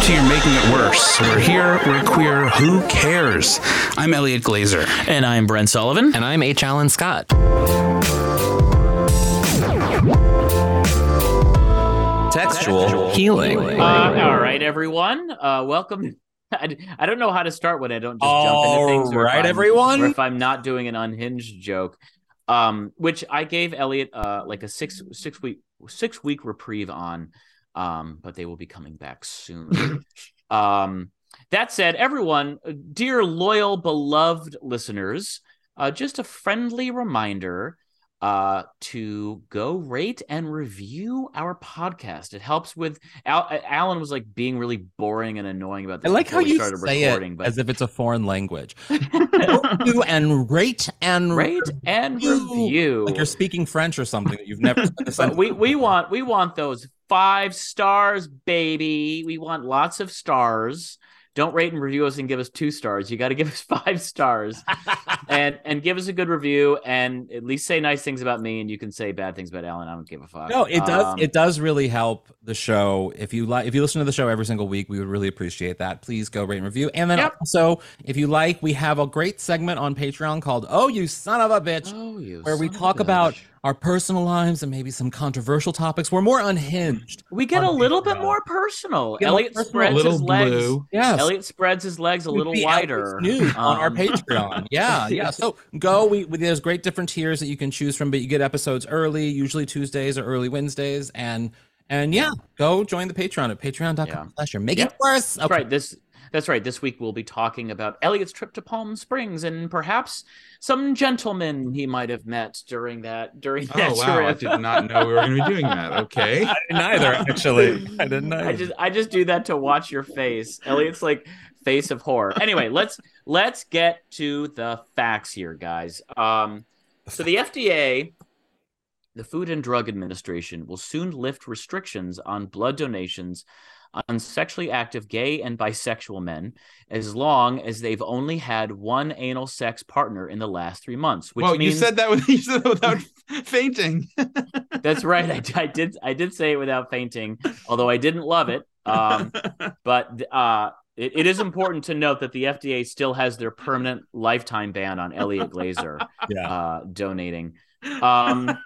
Welcome to You're Making It Worse. We're here, we're queer, who cares? I'm Elliot Glazer. And I'm Brent Sullivan. And I'm H. Alan Scott. Textual healing. Uh, all right, everyone. Uh, welcome. I, I don't know how to start when I don't just jump into things. All right, if everyone. Or if I'm not doing an unhinged joke, um, which I gave Elliot uh, like a six six week six week reprieve on, um, but they will be coming back soon. um, that said, everyone, dear loyal, beloved listeners, uh, just a friendly reminder uh, to go rate and review our podcast. It helps with Al- Alan was like being really boring and annoying about I like how we you started say recording, it but as if it's a foreign language. Review and rate and rate and review. like you're speaking French or something that you've never. said a But we we want we want those five stars, baby. We want lots of stars. Don't rate and review us and give us two stars. You got to give us five stars, and and give us a good review, and at least say nice things about me. And you can say bad things about Alan. I don't give a fuck. No, it does. Um, it does really help the show. If you like, if you listen to the show every single week, we would really appreciate that. Please go rate and review. And then Yep. also, if you like, we have a great segment on Patreon called "Oh, you son of a bitch," Oh, you where we son of a talk about bitch. Our personal lives and maybe some controversial topics. We're more unhinged. We get a little bit more personal. Get a little Elliot personal. spreads his legs. blue. Yes. Elliot spreads his legs a little wider Elvis News on our Um, Patreon. Yeah, yeah. So go. We, we there's great different tiers that you can choose from, but you get episodes early, usually Tuesdays or early Wednesdays, and and yeah, go join the Patreon at patreon.com Yeah. slash Yep. it worse. That's right. This that's right. This week we'll be talking about Elliot's trip to Palm Springs and perhaps some gentleman he might have met during that during that Oh, wow. I did not know we were going to be doing that. Okay. Neither actually. I didn't know. I just I just do that to watch your face. Elliot's like face of horror. Anyway, let's let's get to the facts here, guys. Um so the FDA the Food and Drug Administration will soon lift restrictions on blood donations on sexually active gay and bisexual men as long as they've only had one anal sex partner in the last three months. Which well, means you said that with, you said that without fainting. That's right. I, I did. I did say it without fainting, although I didn't love it. Um, but uh, it, it is important to note that the FDA still has their permanent lifetime ban on Elliot Glazer Yeah. uh, donating. Um,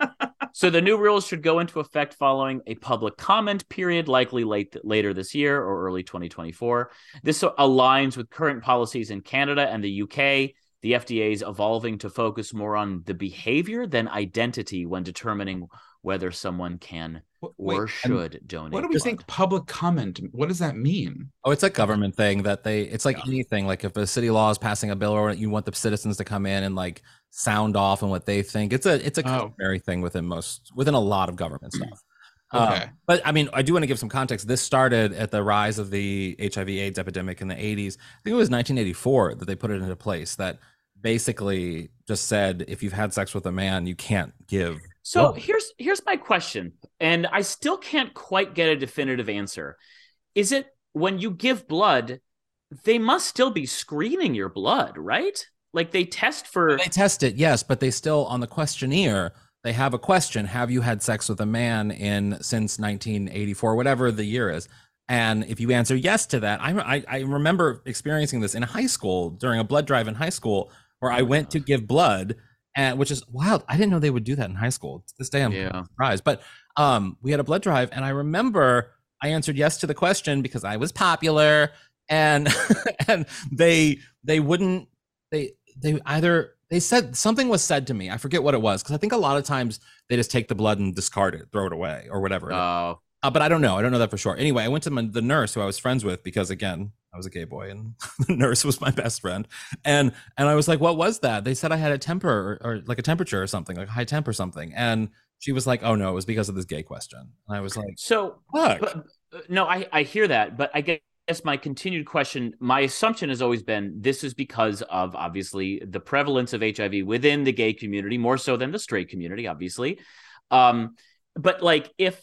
so the new rules should go into effect following a public comment period, likely late later this year or early 2024. This aligns with current policies in Canada and the UK. The FDA is evolving to focus more on the behavior than identity when determining whether someone can Wait, or should donate. what do we blood. think public comment? What does that mean? Oh, it's a government thing that they. It's like anything. Like if a city law is passing a bill, or you want the citizens to come in and like sound off on what they think. It's a it's a Oh. thing within most within a lot of government stuff. Um, Okay. but I mean, I do want to give some context. This started at the rise of the HIV/AIDS epidemic in the 80s. I think it was 1984 that they put it into place. That basically just said if you've had sex with a man, you can't give. So blood. here's here's my question, and I still can't quite get a definitive answer. Is it when you give blood, they must still be screening your blood, right? Like they test for They test it, yes, but they still on the questionnaire they have a question: Have you had sex with a man in since 1984, whatever the year is? And if you answer yes to that, I, I, I remember experiencing this in high school during a blood drive in high school where I went to give blood, and which is wild. I didn't know they would do that in high school. To this day, I'm Yeah. surprised. But um, we had a blood drive, and I remember I answered yes to the question because I was popular, and and they they wouldn't they they either they said something was said to me. I forget what it was because I think a lot of times they just take the blood and discard it, throw it away, or whatever. Oh, Uh, but I don't know. I don't know that for sure. Anyway, I went to my, the nurse who I was friends with because again, I was a gay boy and the nurse was my best friend. And and I was like, "What was that?" They said I had a temper or, or like a temperature or something, like a high temp or something. And she was like, "Oh no, it was because of this gay question." And I was like, so uh, no, I, I hear that, but I guess my continued question, my assumption has always been this is because of obviously the prevalence of HIV within the gay community, more so than the straight community, obviously. Um, but like if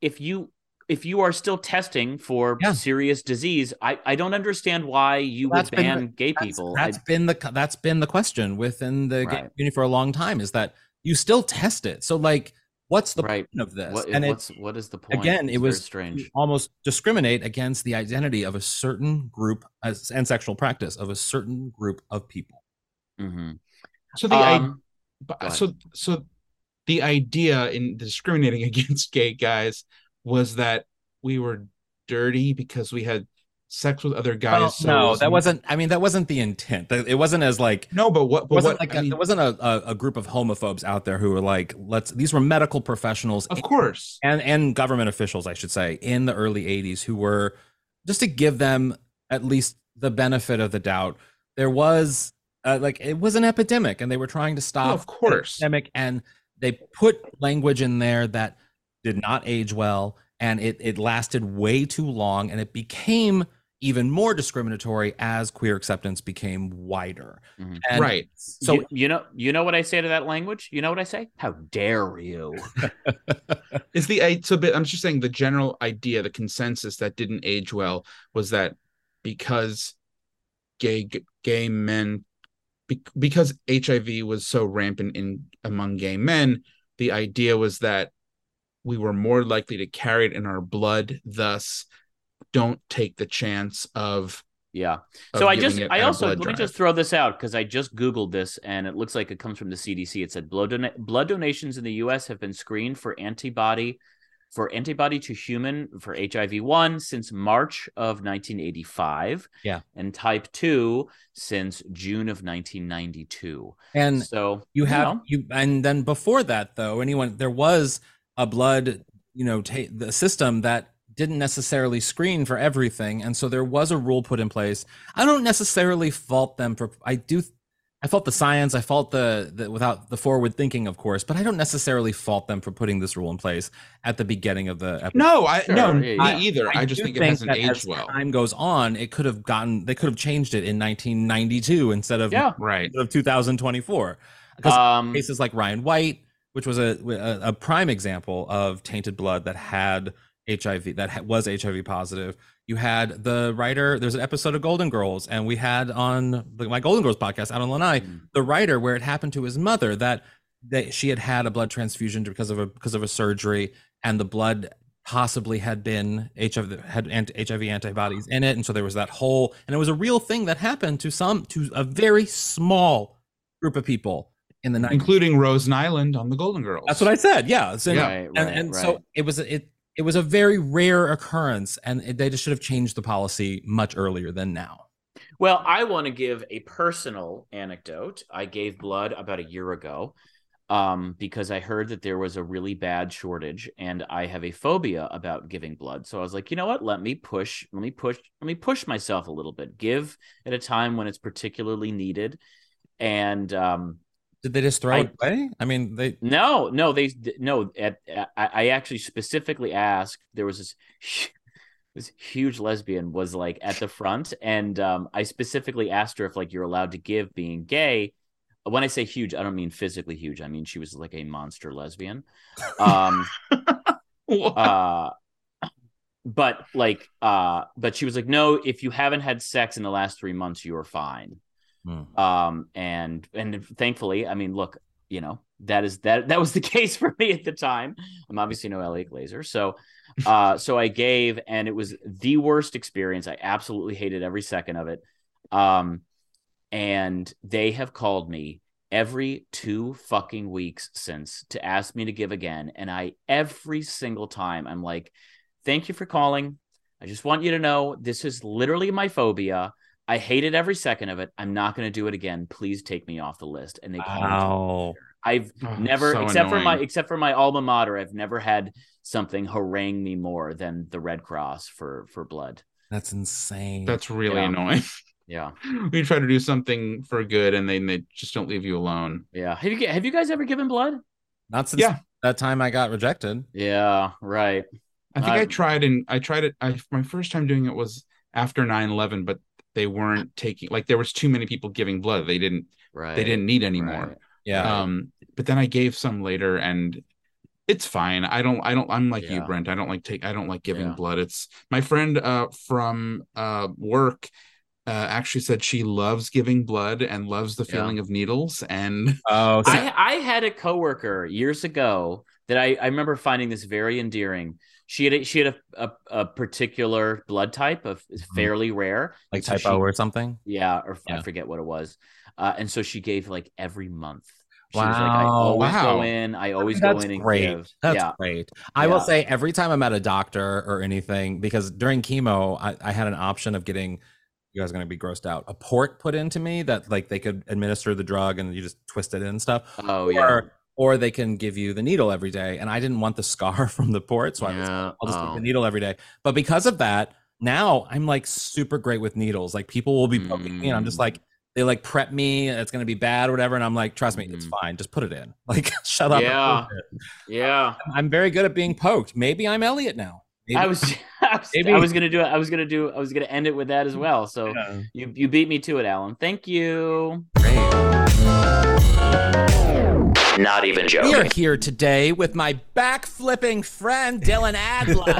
if you if you are still testing for Yeah. serious disease, I, I don't understand why you would ban the- gay That's- people. That's I- been the that's been the question within the gay community for a long time is that you still test it. So like, what's the right. point of this? What, and it, what's the point? again, It's it was strange. almost discriminate against the identity of a certain group as, and sexual practice of a certain group of people. hmm So the Um, but- go ahead. so so the idea in discriminating against gay guys was that we were dirty because we had sex with other guys. Well, so no, that wasn't. I mean, that wasn't the intent. It wasn't as like. no, but what? But wasn't what? like I a, mean, there wasn't a, a, group of homophobes out there who were like, let's. These were medical professionals, of course. and and government officials, I should say, in the early '80s, who were just to give them at least the benefit of the doubt. There was uh, like it was an epidemic, and they were trying to stop. of course. the epidemic, and they put language in there that did not age well, and it it lasted way too long, and it became even more discriminatory as queer acceptance became wider. Mhm. And right. So you, you know you know what I say to that language? You know what I say? How dare you? Is the i- so? But I'm just saying the general idea, the consensus that didn't age well was that because gay gay men because HIV was so rampant in among gay men, the idea was that we were more likely to carry it in our blood. Thus, don't take the chance of. Yeah. So I just, I also let blood me just throw this out because I just Googled this and it looks like it comes from the CDC. It said blood, dona- blood donations in the US have been screened for antibody for antibody to human for HIV 1 since March of 1985. Yeah. And type 2 since June of 1992. and so you have know, you and then before that though anyone there was a blood you know ta- the system that didn't necessarily screen for everything and so there was a rule put in place i don't necessarily fault them for i do i fault the science i fault the, the without the forward thinking of course but i don't necessarily fault them for putting this rule in place at the beginning of the episode No, I Sure, no, yeah, me yeah. either. I, just do think it hasn't that aged as well. time goes on it could have gotten they could have changed it in 1992 instead of yeah. Right. of 2024 because Um, cases like Ryan White, which was a, a, a prime example of tainted blood that had HIV, that was HIV positive. You had the writer, there's an episode of Golden Girls, and we had on my Golden Girls podcast, Adam Lanai, Mhm. the writer, where it happened to his mother that, that she had had a blood transfusion because of a because of a surgery, and the blood possibly had been HIV had anti- HIV antibodies in it, and so there was that whole, and it was a real thing that happened to some to a very small group of people in the 90s. including Rose Nylund on the Golden Girls. That's what I said. Yeah. So, Yeah. Right, and, and right. so it was it it was a very rare occurrence, and they just should have changed the policy much earlier than now. Well, I want to give a personal anecdote. I gave blood about a year ago um, because I heard that there was a really bad shortage, and I have a phobia about giving blood. So I was like, you know what? Let me push. Let me push. Let me push myself a little bit. Give at a time when it's particularly needed. And um, Did they just throw I- it away? I mean, they no, no, they no. At, I, I actually specifically asked. There was this this huge lesbian was like at the front, and um, I specifically asked her if like you're allowed to give being gay. When I say huge, I don't mean physically huge. I mean she was like a monster lesbian. Um, uh, but like, uh, but she was like, no, if you haven't had sex in the last three months, you are fine Hmm. um and and thankfully i mean look you know that is that that was the case for me at the time. I'm obviously no Elliot Glazer, so uh, so I gave, and it was the worst experience. I absolutely hated every second of it. Um, and they have called me every two fucking weeks since to ask me to give again, and I every single time I'm like, "Thank you for calling. I just want you to know this is literally my phobia." I hated every second of it. I'm not going to do it again. Please take me off the list. And they call me Wow. I've Oh, never, so except for my, except for my alma mater, I've never had something harangue me more than the Red Cross for for blood. That's insane. That's really Yeah. annoying. Yeah, we try to do something for good and then they just don't leave you alone. yeah. Have you have you guys ever given blood? not since Yeah. that time I got rejected. Yeah, right. I think I I- tried and I tried it. I my first time doing it was after 9-11, but they weren't taking like there was too many people giving blood. They didn't Right. they didn't need anymore. Right. Yeah. Um, but then I gave some later and it's fine. I don't I don't I'm like you, Brent. I don't like take I don't like giving Yeah. blood. It's my friend uh from uh work uh actually said she loves giving blood and loves the Yeah. feeling of needles and oh, so- I I had a coworker years ago that I I remember finding this very endearing. She had a, she had a, a, a particular blood type of fairly rare, like so typo she- or something. Yeah, or I forget what it was. Uh, and so she gave like every month. She was like, I always Wow. go in. I always go in and great. give. That's yeah, great. I will say every time I'm at a doctor or anything, because during chemo, I, I had an option of getting, you guys are going to be grossed out, a port put into me that like they could administer the drug and you just twist it in and stuff. Oh or, yeah. Or they can give you the needle every day. And I didn't want the scar from the port. So I was I'll just take Oh. the needle every day. But because of that, now I'm like super great with needles. Like people will be poking me, and I'm just Mm. like, they like prep me, it's gonna be bad or whatever. And I'm like, trust me, it's Mm. fine. Just put it in. Like, shut up. Yeah. put it in. Yeah. I'm very good at being poked. Maybe I'm Elliot now. Maybe I was, I was, Maybe- I was gonna do it. I was gonna do. I was gonna end it with that as well. So Yeah. you you beat me to it, Alan. Thank you. Not even Joe. We are here today with my back flipping friend Dylan Adler.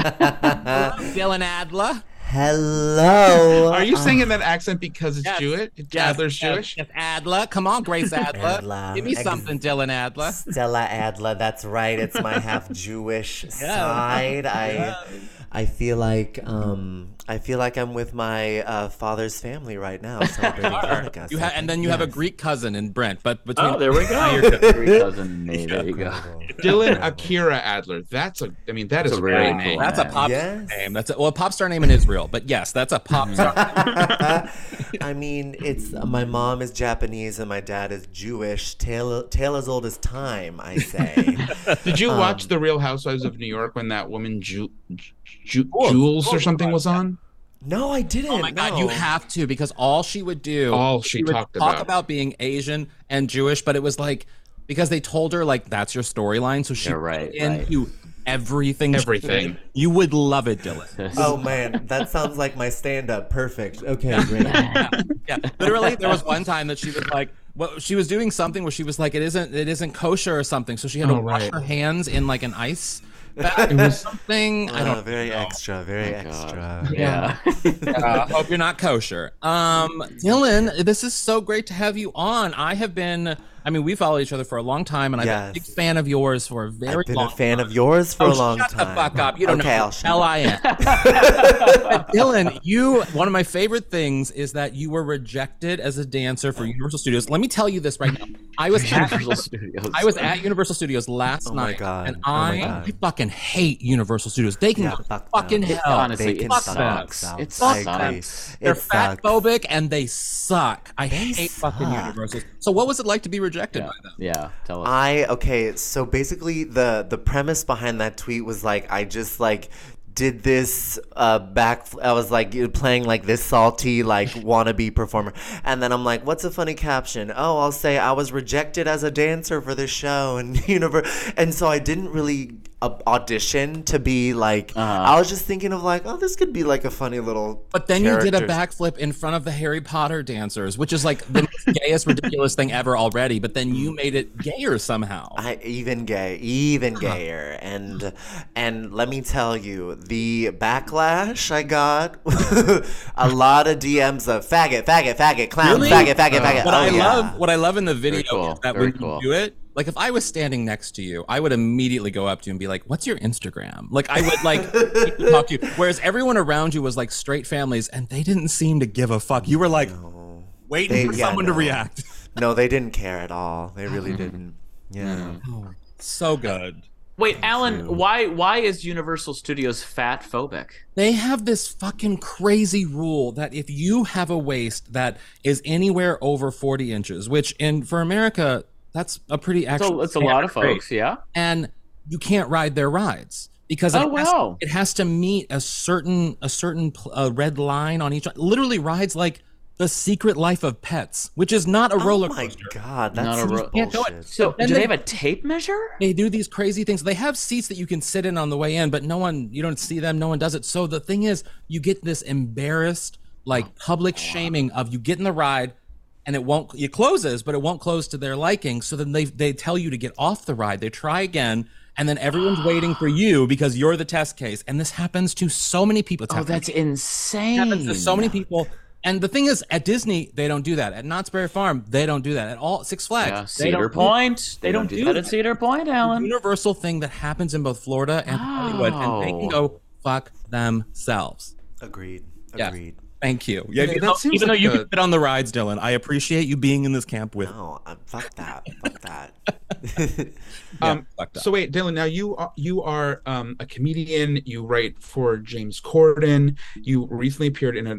Dylan Adler. Hello. Are you Uh, saying in that accent because it's Yes. Jewish? Yes, Adler's yes, Jewish? yes, Adler. Come on, Grace Adler. Adler. Give me Ex- something, Dylan Adler. Stella Adler. That's right. It's my half Jewish side. I I feel like um I feel like I'm with my uh, father's family right now celebrating Hanukkah. You so have, and then you have a. Greek cousin in Brent. But between Oh, there we go. you're good. Great cousin and me. There you go. Dylan Akira Adler. That's a I mean that is That's a a really great cool name. That's a pop Yes. name. That's a, well, a pop star name in Israel. But yes, that's a pop star. I mean, it's my mom is Japanese and my dad is Jewish. Tale, tale as old as time, I say. Did you Um, watch The Real Housewives of New York when that woman Ju- Ju- Jules or something was on? No, I didn't. Oh my god, you have to because all she would do, All she would talked talk about. about being Asian and Jewish, but it was like because they told her like that's your storyline, so she Yeah, right, it into everything. Everything. did. You would love it, Dylan. Oh man, that sounds like my stand-up. Perfect. Okay, great. yeah, literally, there was one time that she was like, well, She was doing something where she was like, "It isn't, it isn't kosher or something," so she had to Oh, wash right. her hands in like an ice. That was something. I Uh, don't very know. extra. Very extra. Yeah. uh, hope you're not kosher. Um, Dylan, this is so great to have you on. I have been, I mean, we followed each other for a long time, and I've been a big fan of yours for a very long I've been long a fan time. of yours for Oh, a long time. shut the fuck up! You don't okay, know I'll who shut the hell. I am. Dylan, you. One of my favorite things is that you were rejected as a dancer for Universal Studios. Let me tell you this right now. I was at Universal Studios. I was at Universal Studios last Oh my night, God. and Oh my I, God. I fucking hate Universal Studios. They can Yeah, go fuck fucking them. hell. Honestly, They it can sucks. suck. It I sucks. They're It fat sucks. phobic and they suck. I hate fucking suck. Universals. So what was it like to be rejected Yeah. by them? yeah. Tell us. I okay, so basically the the premise behind that tweet was like I just like did this uh back I was like playing like this salty like wannabe performer and then I'm like what's a funny caption oh I'll say I was rejected as a dancer for this show and universe and so I didn't really uh, audition to be like Uh-huh. I was just thinking of like oh this could be like a funny little But then you did a backflip in front of the Harry Potter dancers, which is like the gayest, ridiculous thing ever already. But then you made it gayer somehow. I even gay, even gayer, and and let me tell you, the backlash I got, a lot of DMs of faggot, faggot, faggot, clown, Really? faggot, faggot, faggot. What oh, I yeah. love, what I love in the video cool. is that Very when cool. you do it, like if I was standing next to you, I would immediately go up to you and be like, "What's your Instagram?" Like I would like talk to you. Whereas everyone around you was like straight families, and they didn't seem to give a fuck. You were like waiting They- for yeah, someone to react. No, they didn't care at all. They really didn't. Yeah. so good. Wait, Alan, why why is Universal Studios fat phobic? They have this fucking crazy rule that if you have a waist that is anywhere over 40 inches, which in for America, that's a pretty So actual it's a lot of standard folks, yeah. and you can't ride their rides because Oh, it, has, wow. it has to meet a certain a certain pl- uh, red line on each literally rides like the secret life of pets which is not a roller Oh my god, that's Not a some ro- Can't do it. bullshit. So do they then- have a tape measure? they do these crazy things they have seats that you can sit in on the way in but no one you don't see them no one does it so the thing is you get this embarrassed like public shaming of you get in the ride and it won't it closes but it won't close to their liking so then they they tell you to get off the ride they try again and then everyone's waiting for you because you're the test case and this happens to so many people It's Oh, happened- that's insane. happens to so many people and the thing is at disney they don't do that at knott's berry farm they don't do that at all six flags Yeah, they Cedar don't Point. They, don't, don't do do that at. Cedar Point, Alan. universal thing that happens in both Florida and Hollywood, and they can go fuck themselves. Agreed. Yeah. Agreed. Thank you. Yeah, Yeah, even though, seems even though you a- can fit on the rides, Dylan, I appreciate you being in this camp with. No, uh, fuck that. fuck that. Um, fuck that. so wait, Dylan. Now you are you are um, a comedian. You write for James Corden. You recently appeared in a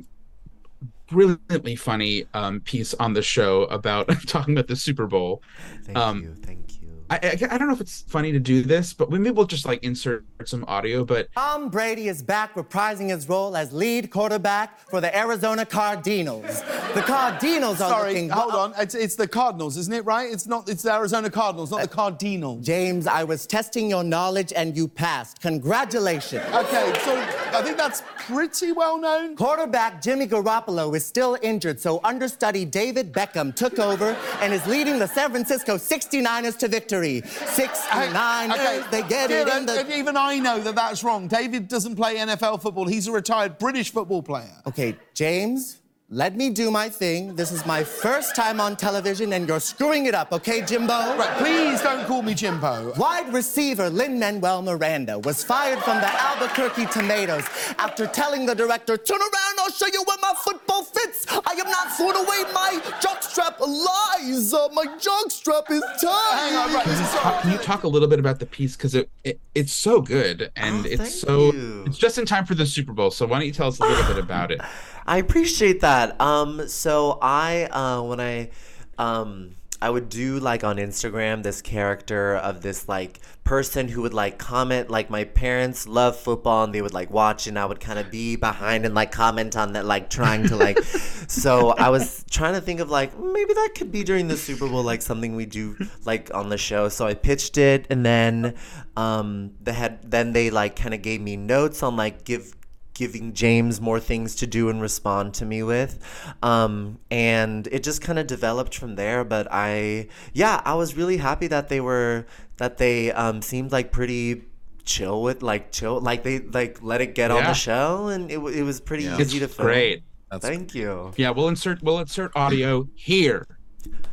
brilliantly funny um, piece on the show about talking about the Super Bowl. Thank Um, you. Thank you. I, I I don't know if it's funny to do this, but maybe we'll just like insert some audio. But Tom Brady is back reprising his role as lead quarterback for the Arizona Cardinals. The Cardinals are Sorry, looking. hold on. It's, it's the Cardinals, isn't it? Right? It's not. It's the Arizona Cardinals, not the uh, Cardinals. James, I was testing your knowledge and you passed. Congratulations. Okay, so I think that's pretty well known. Quarterback Jimmy Garoppolo is still injured, so understudy David Beckham took over and is leading the San Francisco 69ers to victory. 69ers, they get it in the. Even I know that that's wrong. David doesn't play NFL football. He's a retired British football player. Okay, James, let me do my thing. This is my first time on television and you're screwing it up, okay, Jimbo? Right, please don't call me Jimbo. Wide receiver Lin Manuel Miranda was fired from the Albuquerque Tomatoes after telling the director, Turn around, I'll show you where my football fits. I am not throwing away my jockstrap. Lies, uh, my jockstrap is tight. Hang on, right. can you talk, can you talk a little bit about the piece because it, it it's so good and Oh, it's thank so you. it's just in time for the Super Bowl. So why don't you tell us a little bit about it? I appreciate that. Um, so I, uh, when I, um, I would do like on Instagram this character of this like person who would like comment like my parents love football and they would like watch and I would kind of be behind and like comment on that like trying to like so I was trying to think of like maybe that could be during the Super Bowl like something we do like on the show so I pitched it and then um the head then they like kind of gave me notes on like give giving James more things to do and respond to me with. Um, and it just kind of developed from there. But I, yeah, I was really happy that they were, that they um, seemed like pretty chill with, like, chill, like they, like, let it get on the show. And it, it was pretty It's easy to film. great. Thank you. Yeah, we'll insert we'll insert audio here.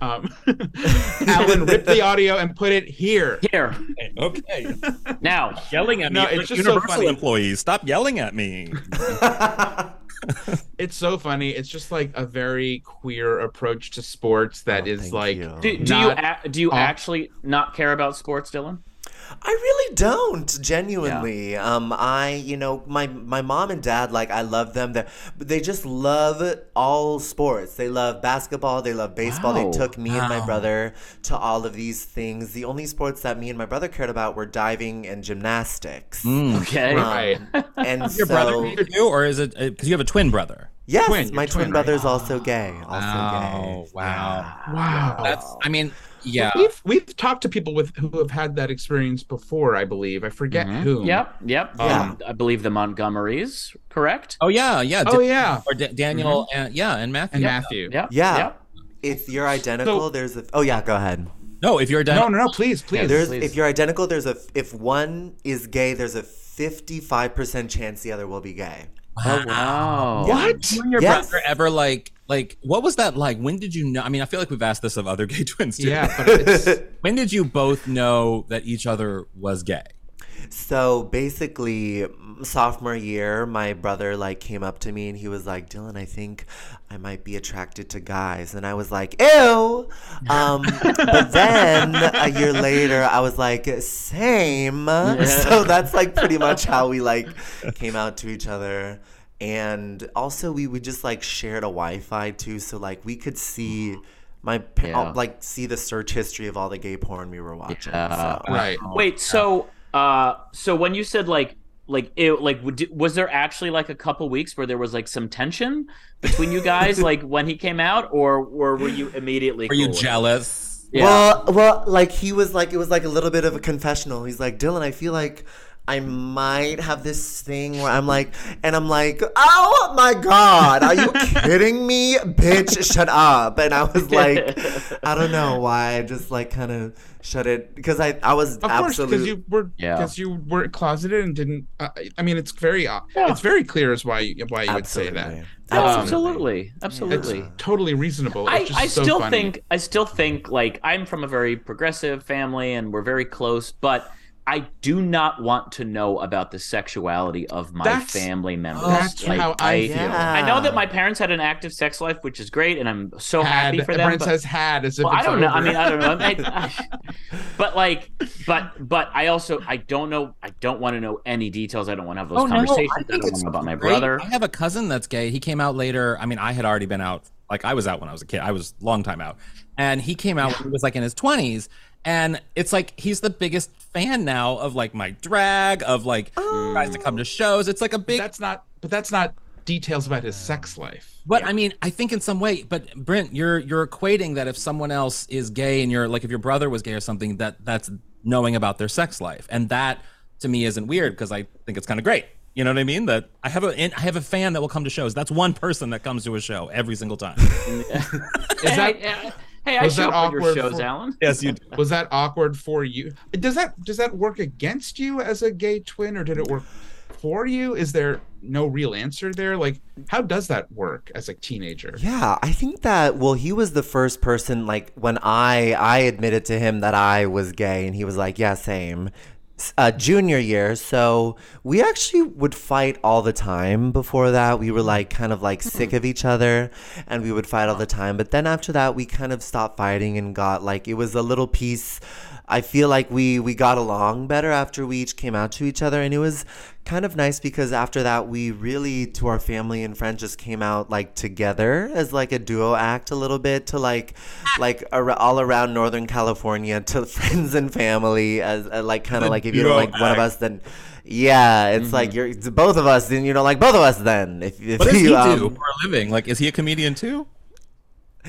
Um, Alan, rip the audio and put it here. Here. Okay. Now. yelling at No, me. it's like just so Universal funny. employees, stop yelling at me. It's so funny. It's just like a very queer approach to sports that Oh, is like you. Do, do you a, do you off- actually not care about sports, Dylan? I really don't, genuinely. Um, I, you know, my my mom and dad, like, I love them. They they just love all sports. They love basketball. They love baseball. Wow. They took me and my brother to all of these things. The only sports that me and my brother cared about were diving and gymnastics. Okay. Um, Right. and Your so, brother too, or is it because you have a twin brother? yes, Twin, my you're twin, twin, right? brother's also gay. Also Oh, gay. wow. wow. That's. I mean, yeah. We've we've talked to people with who have had that experience before. I believe I forget mm-hmm. who. Yep. Yep. Um, yeah. Um, I believe the Montgomerys, correct? Oh yeah, yeah. Oh yeah. Or Da- Daniel, mm-hmm. and, yeah, and Matthew. And Yeah. Matthew. Yep. Yeah. Yep. If you're identical, there's a. Oh yeah, go ahead. No, if you're done. No, no, no. Please, please. There's please. if you're identical, there's a if one is gay, there's a 55% chance the other will be gay. Oh wow. what? You and your Yes. brother ever like Like, what was that like? When did you know? I mean, I feel like we've asked this of other gay twins too. Yeah, but it's when did you both know that each other was gay? So basically, sophomore year, my brother like came up to me and he was like, "Dylan, I think I might be attracted to guys," and I was like, "Ew." Um, but then a year later, I was like, "Same." So that's like pretty much how we like came out to each other. And also, we would just like shared a Wi-Fi too, so like we could see my pa- Yeah. like see the search history of all the gay porn we were watching. Yeah. so. right. Wait, so uh, so when you said like like it like would- was there actually like a couple weeks where there was like some tension between you guys like when he came out or or were you immediately Were you cool with it? jealous? Yeah. Well, well, like he was like it was like a little bit of a confessional. He's like, Dylan, I feel like I might have this thing where I'm like, and I'm like, oh my god, are you kidding me, bitch? Shut up. And I was like, I don't know why, I just like kind of shut it because I I was Of course, because you were Yeah. because you were closeted and didn't. Uh, I mean, it's very uh, Yeah. it's very clear as why you, why you would say that. Absolutely. Um, absolutely It's totally reasonable. I, It's just I so still funny. think I still think like I'm from a very progressive family and we're very close, but I do not want to know about the sexuality of my That's- family members. Oh, that's Like, how I feel. I know that my parents had an active sex life, which is great, and I'm so happy for them. Everyone but- says had as if well, I don't know. I mean, I don't know. I, I, but like, but but I also I don't know. I don't want to know any details. I don't want to have those Oh, no, I conversations. I, don't want to know about my great. brother. I have a cousin that's gay. He came out later. I mean, I had already been out. Like I was out when I was a kid. I was long time out, and he came out when he was like in his twenties. And it's like he's the biggest fan now of like my drag, of like tries to come to oh. shows. It's like a big. that's not. But that's not details about his sex life. But I mean, I think in some way, but Brent, you're you're equating that if someone else is gay and you're like if your brother was gay or something, that that's knowing about their sex life, and that to me isn't weird because I think it's kind of great. You know what I mean? That I have a and I have a fan that will come to shows. That's one person that comes to a show every single time. Is that- hey, hey, was show that up your awkward shows, for- Alan. yes, you. Do. Was that awkward for you? Does that does that work against you as a gay twin, or did it work for you? Is there no real answer there? Like, how does that work as a teenager? Yeah, I think that well, he was the first person like when I I admitted to him that I was gay, and he was like, "Yeah, same." Uh, junior year, so we actually would fight all the time. Before that, we were like kind of like sick of each other, and we would fight all the time. But then after that, we kind of stopped fighting and got like it was a little piece. I feel like we we got along better after we each came out to each other, and it was kind of nice because after that we really to our family and friends just came out like together as like a duo act a little bit to like like ar- all around Northern California to friends and family as uh, like kind of like if you don't like one of us then yeah it's like you're it's both of us then you don't like both of us then if, if What does you he um, do for a living? Like, is he a comedian too?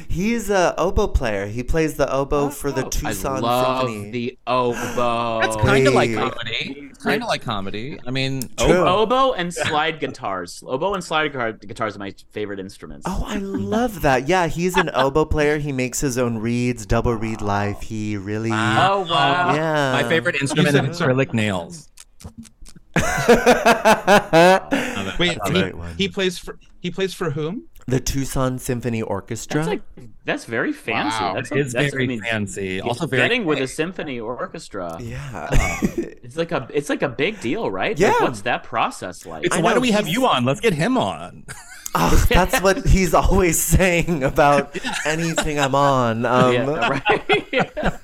He's a oboe player he plays the oboe oh. for the Tucson I Tucson love Symphony the oboe. It's kind of like Wait. comedy. Kind of like comedy. I mean, True. oh, Oboe and slide guitars. Oboe and slide guitar- guitars are my favorite instruments. Oh, I love that. Yeah, he's an oboe player. He makes his own reeds, double reed life. He really. Oh, wow. Yeah. my favorite instrument said- is acrylic nails. Wait, he, he plays for he plays for whom? The Tucson Symphony Orchestra. That's like that's very fancy. Wow. That's, It's that's, very I mean, fancy. Also, Also very getting with a gay. symphony orchestra. yeah. It's like a it's like a big deal, right? Yeah. Like, what's that process like? It's why know, do we have you on? Let's get him on. oh, that's what he's always saying about anything I'm on. Um, yeah, right.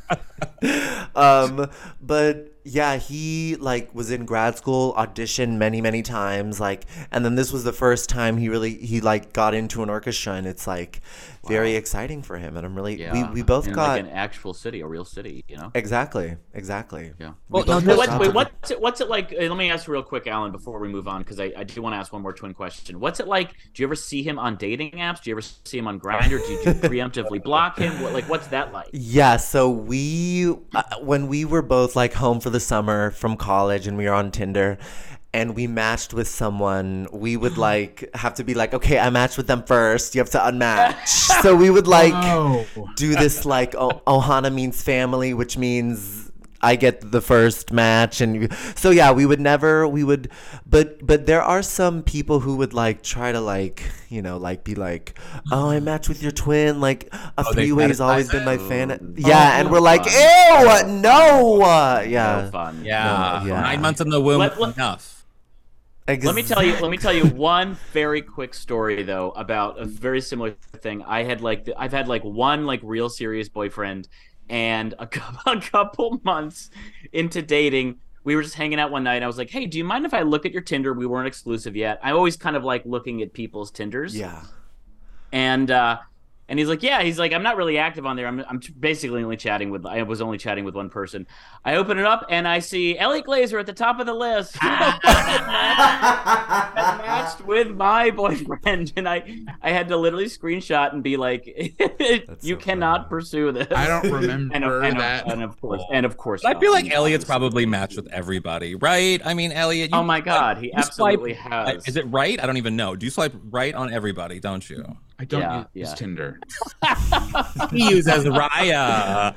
um but yeah he like was in grad school auditioned many many times like and then this was the first time he really he like got into an orchestra and it's like very exciting for him and i'm really yeah. we, we both in got like an actual city, a real city, you know. exactly exactly Yeah. We Well, both now What, wait, what's it, what's it like? Let me ask you real quick, Alan, before we move on, because I, I do want to ask one more twin question. What's it like? Do you ever see him on dating apps? Do you ever see him on Grindr? Do you, do you preemptively block him? What, like, what's that like? Yeah, so we uh, when we were both like home for the summer from college and we were on Tinder and we matched with someone, we would like have to be like, okay, I matched with them first. You have to unmatch. so we would like Oh. do this like oh, Ohana means family, which means I get the first match, and you- so yeah, we would never, we would, but but there are some people who would like try to like you know like be like, oh, I match with your twin, like a Oh, they three way's always been my it? fan. Yeah, and no we're like, fun. ew, no, uh, yeah, No fun. Yeah, No, yeah. nine months in the womb, Let- let- enough. Let me tell you. Let me tell you one very quick story though about a very similar thing. I had like I've had like one like real serious boyfriend, and a couple, a couple months into dating, we were just hanging out one night. I was like, "Hey, do you mind if I look at your Tinder? We weren't exclusive yet. I always kind of like looking at people's Tinders." Yeah. And uh, and he's like, "Yeah." He's like, "I'm not really active on there. I'm I'm basically only chatting with. I was only chatting with one person." I open it up and I see Elliot Glazer at the top of the list. matched with my boyfriend, and I I had to literally screenshot and be like, "You cannot pursue this." I don't remember of, and, of, that. and of course, and of course, I feel like Elliot's probably matched with everybody, right? I mean, Elliot. You Oh my God, he you swipe- absolutely has. Is it right? I don't even know. Do you swipe right on everybody? Don't you? I don't Yeah, use yeah. Tinder. He uses Raya.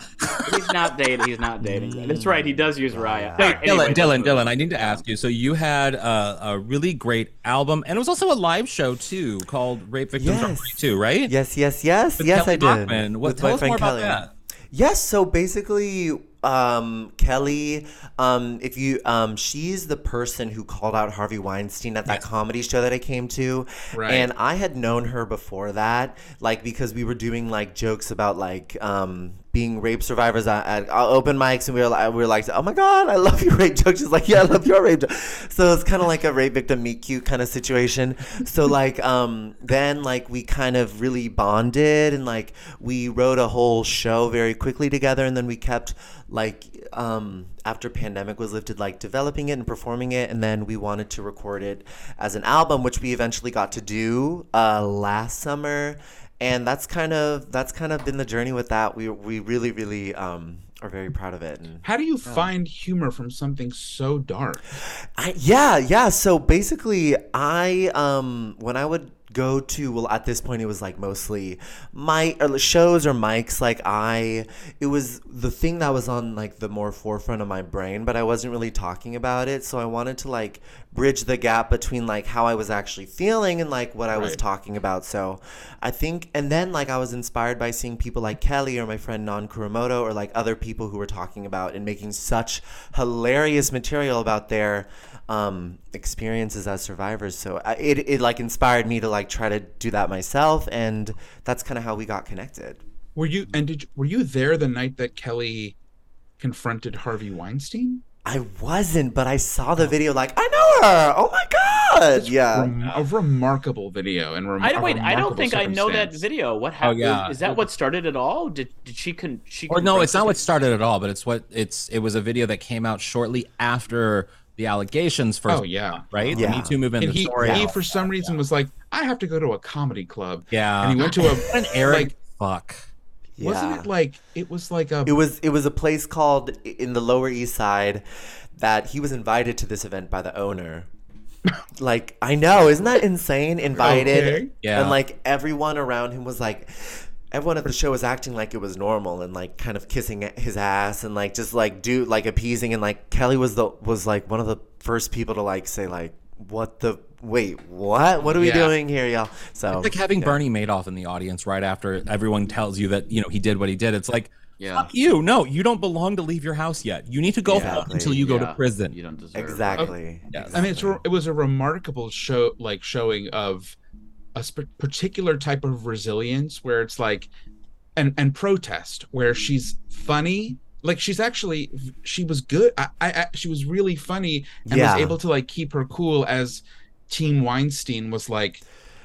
He's not dating. He's not dating. That's right. He does use Raya. Wait, Alright, anyway, Dylan, Dylan, Dylan. I need to ask you. So you had a, a really great album, and it was also a live show too, called "Rape Victims Are Yes. Free" too, right? Yes, yes, yes, With yes, Kelly I did. Bachman. What- With tell my us friend more about Kelly. that. Yes, so basically, um, Kelly, um, if you, um, she's the person who called out Harvey Weinstein at that comedy show that I came to, Right. and I had known her before that, like because we were doing like jokes about like um, being rape survivors at, at open mics, and we were like, we were like, oh my god, I love your rape joke. She's like, yeah, I love your rape joke. So it's kind of like a rape victim meet cute kind of situation. So like, um, then like we kind of really bonded, and like we wrote a whole show very quickly together, and then we kept like um after pandemic was lifted like developing it and performing it and then we wanted to record it as an album which we eventually got to do uh last summer and that's kind of that's kind of been the journey with that we we really really um are very proud of it and How do you find humor from something so dark? I, yeah, yeah. So basically, I um when I would go to well at this point it was like mostly my or shows or mics like I it was the thing that was on like the more forefront of my brain but I wasn't really talking about it so I wanted to like bridge the gap between like how I was actually feeling and like what I was talking about so I think and then like I was inspired by seeing people like Kelly or my friend Non Kuromoto or like other people who were talking about and making such hilarious material about their um, experiences as survivors. So I, it, it like inspired me to like try to do that myself, and that's kind of how we got connected. Were you and did were you there the night that Kelly confronted Harvey Weinstein? I wasn't, but I saw the oh. video. Like I know her. Oh my god! Yeah. Rem- a remarkable video and rem- I a don't wait. I don't think I know that video. What oh, happened? yeah. Is that what started it all? Did did she con? She Or no, it's not what started at all, but it's what it's. It was a video that came out shortly after the allegations for Oh yeah, right. Yeah. The Me Too movement. and the he, story. he for some reason was like, I have to go to a comedy club. yeah. and he went to a What an arrogant like, fuck. Wasn't it like it was like a It was it was a place called in the Lower East Side that he was invited to this event by the owner. like I know, isn't that insane? Invited, Okay. Yeah. and like everyone around him was like. Everyone at the show was acting like it was normal and like kind of kissing his ass and like just like do like appeasing and like Kelly was the was like one of the first people to like say like what the wait what what are we Yeah. doing here y'all so It's like having yeah. Bernie Madoff in the audience right after everyone tells you that you know he did what he did. It's like, Yeah. fuck you. No, you don't belong to leave your house yet. You need to go home Exactly. until you go to prison. You don't deserve. it. exactly oh, Yes. I mean, it's, it was a remarkable show, like showing of a sp- particular type of resilience, where it's like, and and protest, where she's funny, like she's actually she was good. I, I, I she was really funny and Yeah. was able to like keep her cool as Team Weinstein was like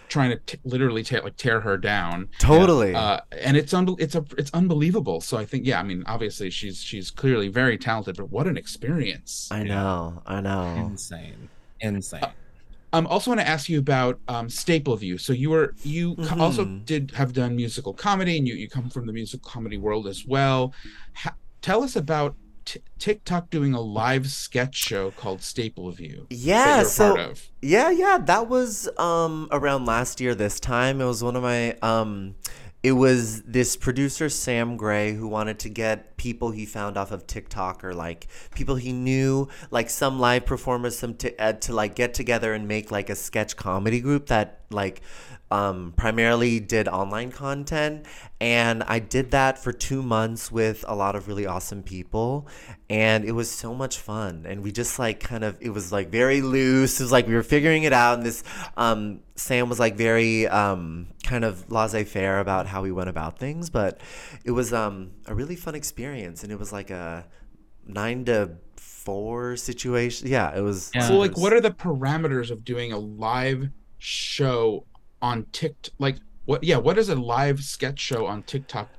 trying to t- literally tear like tear her down. totally Uh, and it's un- it's a it's unbelievable. So I think yeah, I mean obviously she's she's clearly very talented, but what an experience. I know I know Insane. Insane. Um, also want to ask you about um, Staple View. So you were you co- also did have done musical comedy, and you you come from the musical comedy world as well. Ha- tell us about t- TikTok doing a live sketch show called Staple View. that Yeah, so yeah, yeah, that was um around last year this time. It was one of my um it was this producer Sam Gray who wanted to get people he found off of TikTok or like people he knew, like some live performers, some t- uh, to like get together and make like a sketch comedy group that like um, primarily did online content. And I did that for two months with a lot of really awesome people. And it was so much fun. And we just like kind of, it was like very loose. It was like we were figuring it out. And this, um, Sam was like very um, kind of laissez faire about how we went about things. But it was um, a really fun experience. And it was like a nine to four situation. Yeah, it was. So, like, what are the parameters of doing a live show on TikTok? Like, what? Yeah, what is a live sketch show on TikTok?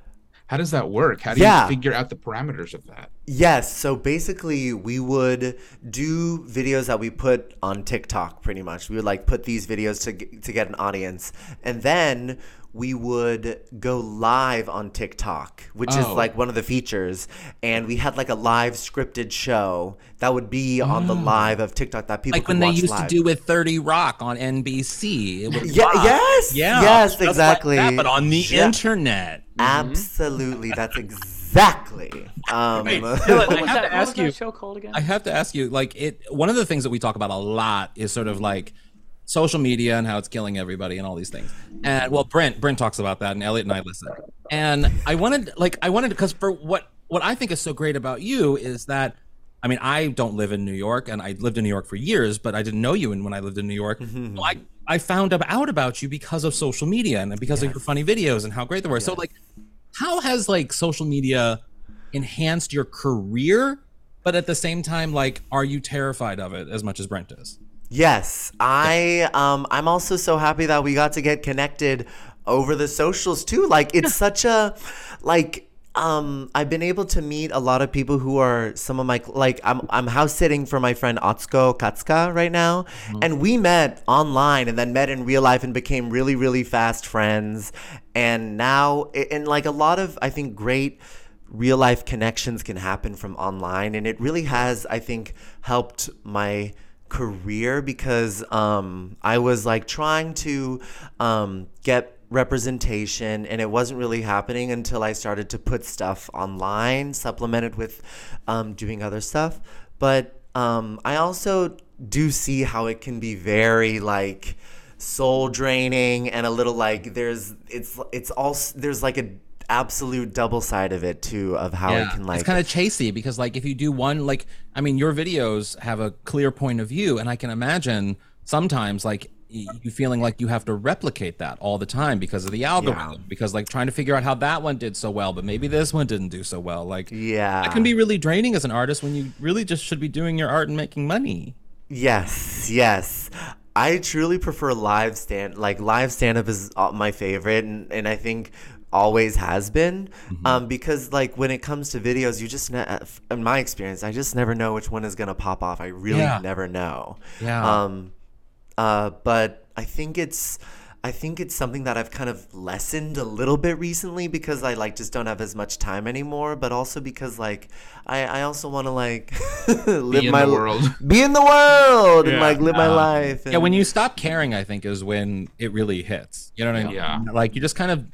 How does that work? How do Yeah. you figure out the parameters of that? Yes. So basically, we would do videos that we put on TikTok pretty much. We would like put these videos to, g- to get an audience. And then we would go live on TikTok, which is Oh. like one of the features. And we had like a live scripted show that would be on the mm. live of TikTok that people like could when they used live. to do with 30 Rock on NBC. It was Yeah, yes, yeah, yes, just like exactly. that, but on the Yeah. internet. Mm-hmm. Absolutely. That's exactly. Um, Wait, What I have that, to ask you. show called again? I have to ask you, like it. One of the things that we talk about a lot is sort of like social media and how it's killing everybody and all these things. And well, Brent, Brent talks about that, and Elliot and I listen. And I wanted, like, I wanted because for what what I think is so great about you is that. I mean, I don't live in New York, and I lived in New York for years, but I didn't know you. And when I lived in New York, Mm-hmm. So I I found out about you because of social media and because of your funny videos and how great they were. So, like, how has like social media enhanced your career but at the same time like are you terrified of it as much as brent is? Yes, I um I'm also so happy that we got to get connected over the socials too. Like it's such a like um I've been able to meet a lot of people who are some of my like I'm I'm house sitting for my friend Otsko Katska right now. And we met online and then met in real life and became really really fast friends. And now and like a lot of I think great real life connections can happen from online. And it really has i think helped my career because um, i was like trying to um, get representation and it wasn't really happening until i started to put stuff online supplemented with um, doing other stuff. But um, i also do see how it can be very like soul draining and a little like there's it's it's all there's like a absolute double side of it too of how it can like it's kind of chasey because like if you do one like i mean your videos have a clear point of view and i can imagine sometimes like you feeling like you have to replicate that all the time because of the algorithm because like trying to figure out how that one did so well but maybe this one didn't do so well like yeah that can be really draining as an artist when you really just should be doing your art and making money Yes, yes. I truly prefer live stand like live stand up is my favorite and, and I think always has been Mm-hmm. um, because like when it comes to videos you just ne- in my experience I just never know which one is going to pop off. I really Yeah. never know. Yeah. Um uh but I think it's I think it's something that I've kind of lessened a little bit recently because I like just don't have as much time anymore, but also because like I, I also want to like live in my the world. be in the world and like live my Uh, life. yeah when you stop caring i think is when it really hits you know what i mean Yeah. like you just kind of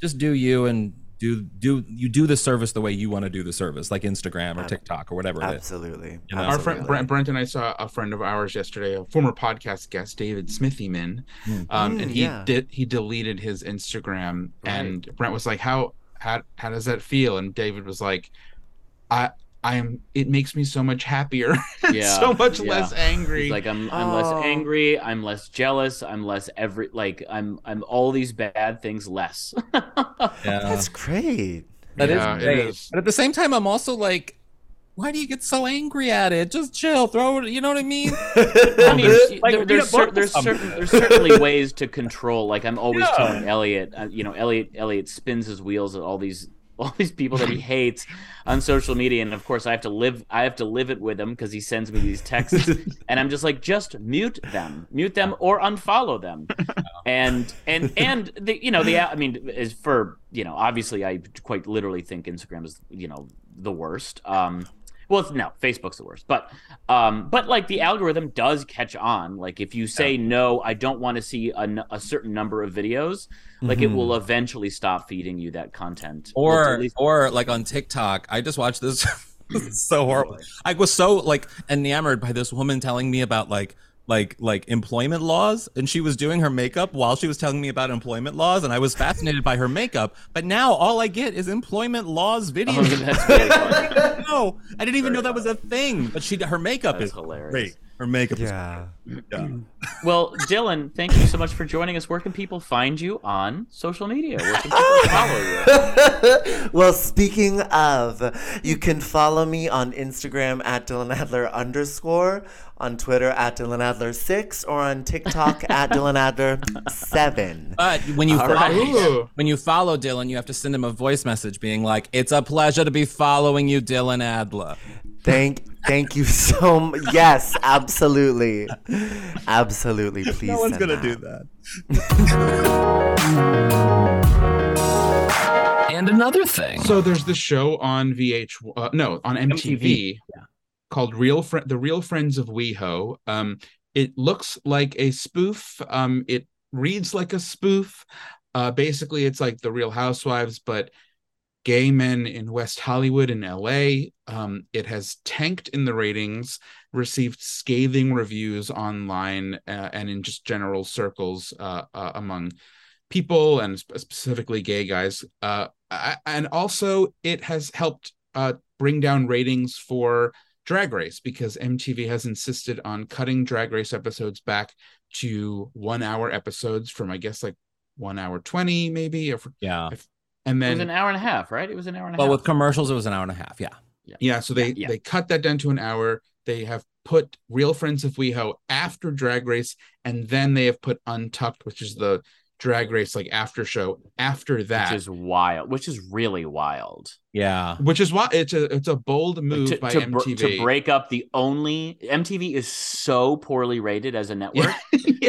just do you and do do you do the service the way you want to do the service like instagram or tiktok or whatever it is absolutely. You know? Our friend. Brent, Brent and I saw a friend of ours yesterday, a former podcast guest, David Smithyman, um, Mm, and he yeah. did he deleted his Instagram, and Brent was like, "How how how does that feel?" And David was like, "I I am. It makes me so much happier, Yeah, so much yeah. less angry." He's like I'm I'm Oh. less angry, I'm less jealous, I'm less every like I'm I'm all these bad things less. yeah That's great. That is Yeah, it great. is. but at the same time i'm also like why do you get so angry at it just chill throw it you know what i mean I mean, Like, there, there's a cer- there's certain there's certainly ways to control. Like I'm always Yeah. telling Elliot, uh, you know, Elliot Elliot spins his wheels at all these all these people that he hates on social media, and of course I have to live I have to live it with him because he sends me these texts, and I'm just like, just mute them, mute them, or unfollow them, and and and the you know the I mean is for you know obviously I quite literally think Instagram is you know the worst. Um, Well, it's, no, Facebook's the worst. But um, but like the algorithm does catch on. Like if you say no, I don't want to see a, a certain number of videos, like it Mhm. will eventually stop feeding you that content. Or least- or like on TikTok. I just watched this so horrible. I was so like enamored by this woman telling me about like like like employment laws and she was doing her makeup while she was telling me about employment laws and I was fascinated by her makeup but now all I get is employment laws oh, videos. Oh, that's really no I didn't even know that was a thing but she her makeup That's is hilarious. great her makeup Yeah. is yeah. Hmm. Well, Dylan, thank you so much for joining us. Where can people find you on social media? Where can people follow you? well, speaking of, you can follow me on Instagram at Dylan Adler underscore, on Twitter at Dylan Adler six, or on TikTok at Dylan Adler seven. But when you follow, right. when you follow Dylan, you have to send him a voice message being like, "It's a pleasure to be following you, Dylan Adler." Thank, thank you so much. Yes, absolutely, absolutely. Please. no one's gonna do that. And another thing. So there's this show on VH, uh, no, on MTV, MTV, called "Real Fri The Real Friends of WeHo." Um, it looks like a spoof. Um, it reads like a spoof. Uh, basically, it's like the Real Housewives, but gay men in West Hollywood and LA. Um, it has tanked in the ratings, received scathing reviews online uh, and in just general circles uh, uh, among people and specifically gay guys. Uh, and also, it has helped uh, bring down ratings for Drag Race because MTV has insisted on cutting Drag Race episodes back to one hour episodes from, I guess, like one hour 20, maybe. Or, Yeah. And then It was an hour and a half, right? It was an hour and a But half. Well, with commercials, it was an hour and a half. Yeah. Yeah, so they yeah. they cut that down to an hour. They have put Real Friends of WeHo after Drag Race, and then they have put Untucked, which is the Drag Race like after show after that, which is wild, which is really wild. Yeah. which is why it's a it's a bold move to, by to, br- MTV to break up the only MTV is so poorly rated as a network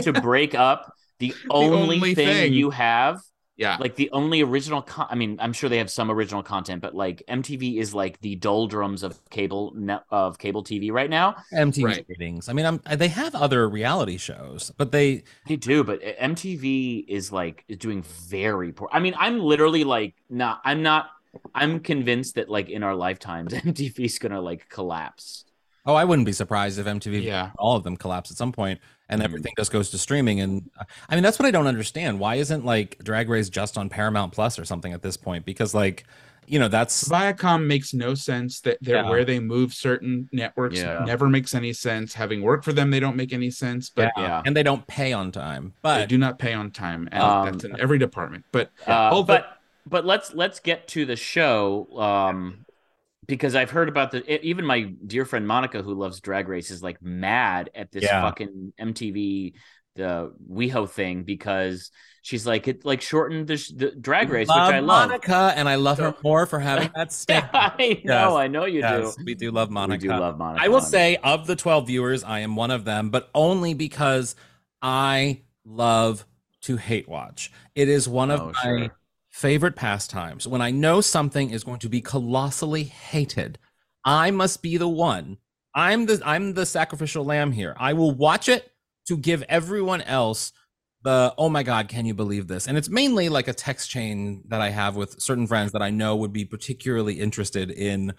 to break up the only, only thing, thing. you have yeah, like the only original con- i mean i'm sure they have some original content but like mtv is like the doldrums of cable net of cable tv right now MTV Right. ratings. I mean, I'm, they have other reality shows, but they they do but eh, mtv is like is doing very poor i mean i'm literally like not i'm not i'm convinced that like in our lifetimes mtv is gonna like collapse Oh, I wouldn't be surprised if MTV, Yeah. all of them collapse at some point, and Mhm. everything just goes to streaming. And uh, I mean, that's what I don't understand. Why isn't like Drag Race just on Paramount Plus or something at this point? Because like, you know, that's Viacom makes no sense. That they're Yeah. where they move certain networks Yeah. never makes any sense. Having worked for them, they don't make any sense. But yeah. yeah. and they don't pay on time. they do not pay on time, and Um, that's in every department. But Uh, all the- but but let's let's get to the show um because I've heard about the even my dear friend Monica who loves Drag Race is like mad at this Yeah. fucking MTV the WeHo thing because she's like it like shortened the, sh- the Drag Race love which I love. Monica, and I love her more for having that stink. I know, I know you Yes, do. we do love Monica. We do love Monica. I will say, of the 12 viewers, I am one of them, but only because I love to hate watch. It is one of Oh, my sure. Favorite pastimes. When I know something is going to be colossally hated, I must be the one. I'm the I'm the sacrificial lamb here. I will watch it to give everyone else the oh my god, can you believe this? And it's mainly like a text chain that I have with certain friends that I know would be particularly interested in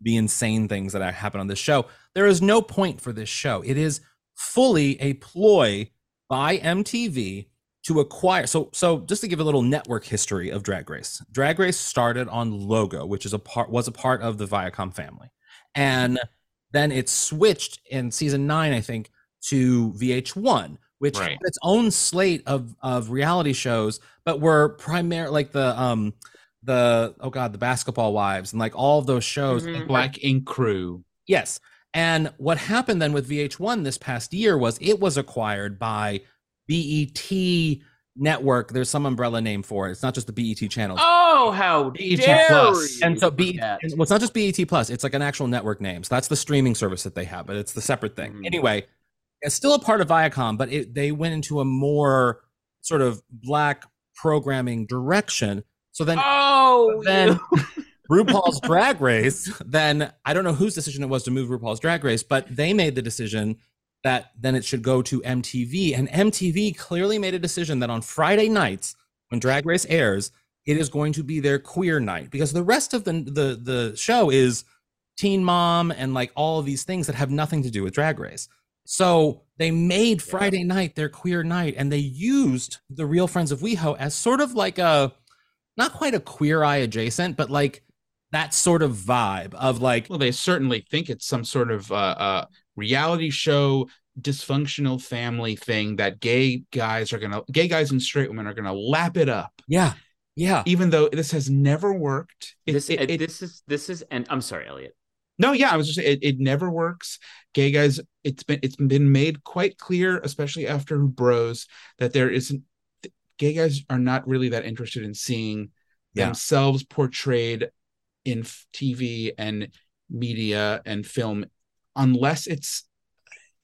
the insane things that happen on this show. There is no point for this show. It is fully a ploy by MTV to acquire. So, so just to give a little network history of Drag Race. Drag Race started on Logo, which is a part was a part of the Viacom family, and then it switched in season nine, I think, to VH1, which Right. had its own slate of of reality shows, but were primarily like the um the oh god the basketball wives and like all of those shows Mhm. Black Ink Crew. Yes. And what happened then with VH1 this past year was it was acquired by BET Network. There's some umbrella name for it. It's not just the BET channel. Oh, how BET dare Plus. you and so BET, and- well, it's not just BET Plus. It's like an actual network name. So that's the streaming service that they have, but it's the separate thing. Mhm. Anyway, it's still a part of Viacom, but it, they went into a more sort of black programming direction. So then Oh, then RuPaul's Drag Race, then I don't know whose decision it was to move RuPaul's Drag Race, but they made the decision that then it should go to MTV. And MTV clearly made a decision that on Friday nights, when Drag Race airs, it is going to be their queer night because the rest of the the, the show is Teen Mom and like all of these things that have nothing to do with Drag Race. So they made Friday night their queer night, and they used the Real Friends of WeHo as sort of like a not quite a queer eye adjacent, but like that sort of vibe of like well they certainly think it's some sort of uh, uh reality show dysfunctional family thing that gay guys are gonna gay guys and straight women are gonna lap it up yeah yeah even though this has never worked it, this, it, uh, it- this is this is and I'm sorry, Elliot. no yeah i was just it, it never works gay guys it's been it's been made quite clear especially after bros that there isn't gay guys are not really that interested in seeing Yeah. themselves portrayed in tv and media and film unless it's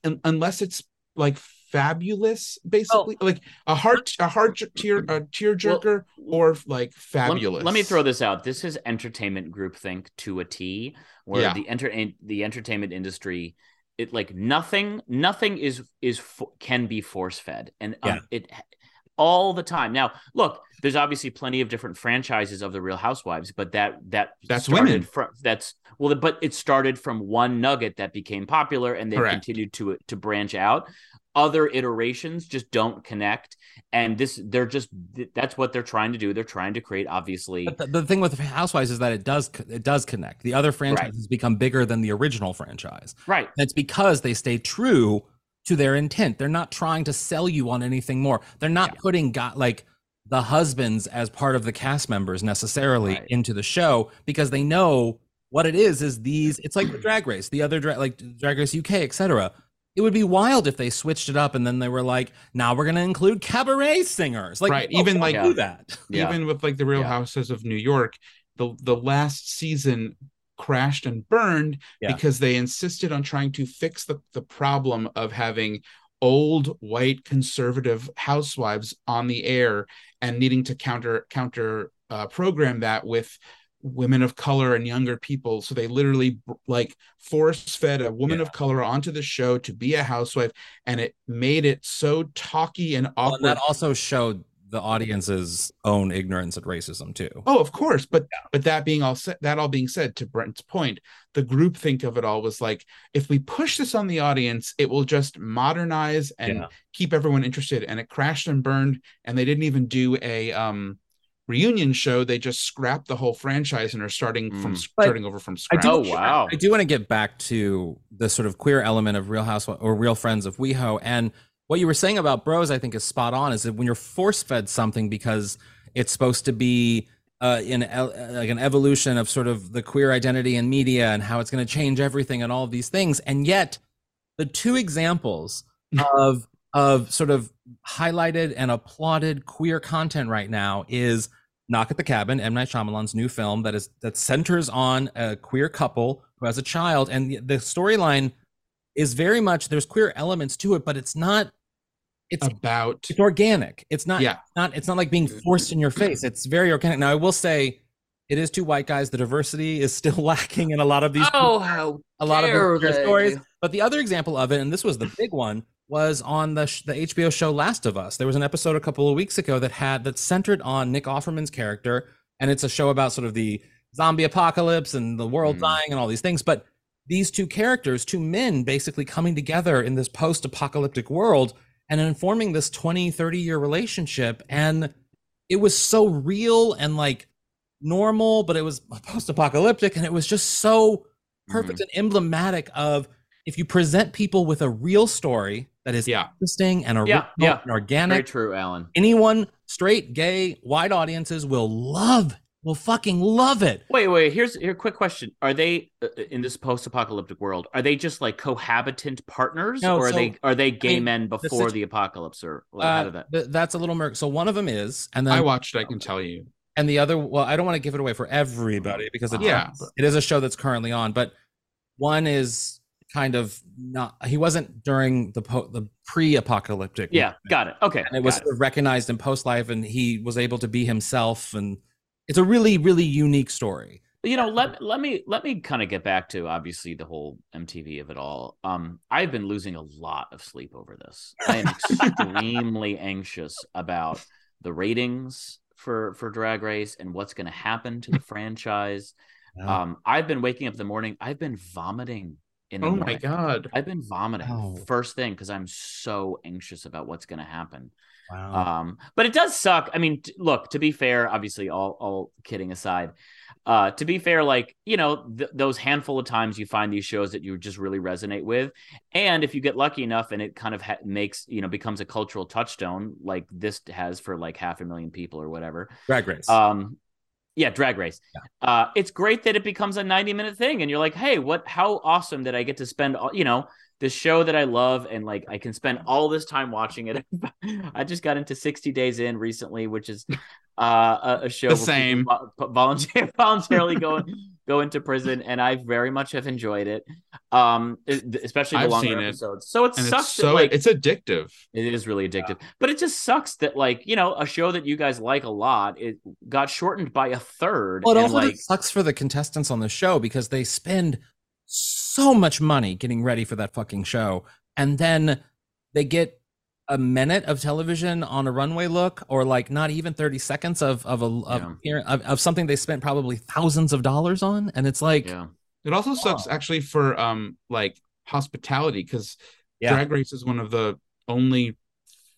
un- unless it's like fabulous basically like a heart a heart tear a tear jerker or like Let- fabulous Let, me throw this out. This is entertainment groupthink to a T, where Yeah. the enter the entertainment industry, it like nothing, nothing is is fo- can be force fed, and um, it all the time. Now, look, there's obviously plenty of different franchises of the Real Housewives, but that that That's women. From, that's well, but it started from one nugget that became popular, and they've continued to to branch out. Other iterations just don't connect, and this they're just that's what they're trying to do. They're trying to create obviously. But the, the thing with Housewives is that it does it does connect. The other franchises become bigger than the original franchise. Right. That's because they stay true to their intent. They're not trying to sell you on anything more. They're not putting got like the husbands as part of the cast members necessarily Right. into the show because they know what it is is these it's like the drag race, the other drag like drag race UK, etc. It would be wild if they switched it up and then they were like, now we're going to include cabaret singers. Like, Right, even like- do that. Yeah. even with like the Real Yeah. Houses of New York, the the last season crashed and burned Yeah. because they insisted on trying to fix the, the problem of having old white conservative housewives on the air and needing to counter counter uh, program that with women of color and younger people. So they literally like force fed a woman of color onto the show to be a housewife and it made it so talky and Well, awkward and that also showed the audience's own ignorance and racism too. Oh, of course, but but that being all said, that all being said, to Brent's point, the group think of it all was like, if we push this on the audience, it will just modernize and Yeah. keep everyone interested. And it crashed and burned, and they didn't even do a um reunion show. They just scrapped the whole franchise and are starting from Mm. But starting over from I scratch. do, Oh, wow. I do want to get back to the sort of queer element of Real House or Real Friends of WeHo. And what you were saying about bros, I think, is spot on. Is that when you're force fed something because it's supposed to be uh, in el- like an evolution of sort of the queer identity in media and how it's going to change everything and all of these things, and yet the two examples of of sort of highlighted and applauded queer content right now is Knock at the Cabin, M Night Shyamalan's new film that is that centers on a queer couple who has a child, and the, the storyline is very much there's queer elements to it, but it's not. It's about it's organic. It's not. Yeah. Not. It's not like being forced in your face. It's very organic. Now I will say, it is two white guys. The diversity is still lacking in a lot of these. Oh, how a lot of dare the queer stories. But the other example of it, and this was the big one, was on the sh- the HBO show Last of Us. There was an episode a couple of weeks ago that had that centered on Nick Offerman's character, and it's a show about sort of the zombie apocalypse and the world Mhm. dying and all these things. But these two characters, two men, basically coming together in this post-apocalyptic world and informing this 20, 30 year relationship, and it was so real and like normal, but it was post-apocalyptic, and it was just so perfect mm-hmm. and emblematic of if you present people with a real story that is Yeah. interesting and Yeah, yeah. and Very organic, true, Alan. anyone, straight, gay, white audiences will love, will fucking love it. Wait, wait. Here's here. Quick question: Are they uh, in this post-apocalyptic world? Are they just like cohabitant partners, No, or are they are they gay mean, men the before situ- the apocalypse, or well, how Uh, did that? th- that's a little murk. So one of them is, and then I watched. I can tell you. and the other well i don't want to give it away for everybody because it's Yeah. it is a show that's currently on but one is kind of not he wasn't during the po- the pre-apocalyptic Yeah, got it. Okay, and it was got sort of recognized in post life and he was able to be himself and it's a really really unique story you know, let let me let me kind of get back to obviously the whole MTV of it all. Um, I've been losing a lot of sleep over this. I am extremely anxious about the ratings for for Drag Race and what's going to happen to the franchise. Um, I've been waking up in the morning. I've been vomiting in the Oh my god. I've been vomiting Wow. first thing because I'm so anxious about what's going to happen. Wow. Um, but it does suck. I mean, t- look, to be fair, obviously, all all kidding aside, uh, to be fair, like you know, th- those handful of times you find these shows that you just really resonate with, and if you get lucky enough and it kind of ha- makes you know becomes a cultural touchstone like this has for like half a million people or whatever. Drag race. Um, yeah, drag race. Uh, it's great that it becomes a 90 minute thing, and you're like, hey, what? How awesome that I get to spend, all, you know, this show that I love, and like I can spend all this time watching it. I just got into 60 Days In recently, which is uh, a, a show The where people same. vo- volunteer, voluntarily go go into prison, and I very much have enjoyed it. Um, especially the I've longer seen it. episodes. So it And sucks. it's that, so like, it's addictive. it is really addictive. But it just sucks that like, you know, a show that you guys like a lot, it got shortened by a third. Well, it and also like sucks for the contestants on the show because they spend so much money getting ready for that fucking show, and then they get a minute of television on a runway look, or like not even thirty seconds of of a of, of, of something they spent probably thousands of dollars on, and it's like, yeah. It also sucks actually for um like hospitality because Yeah. Drag Race is one of the only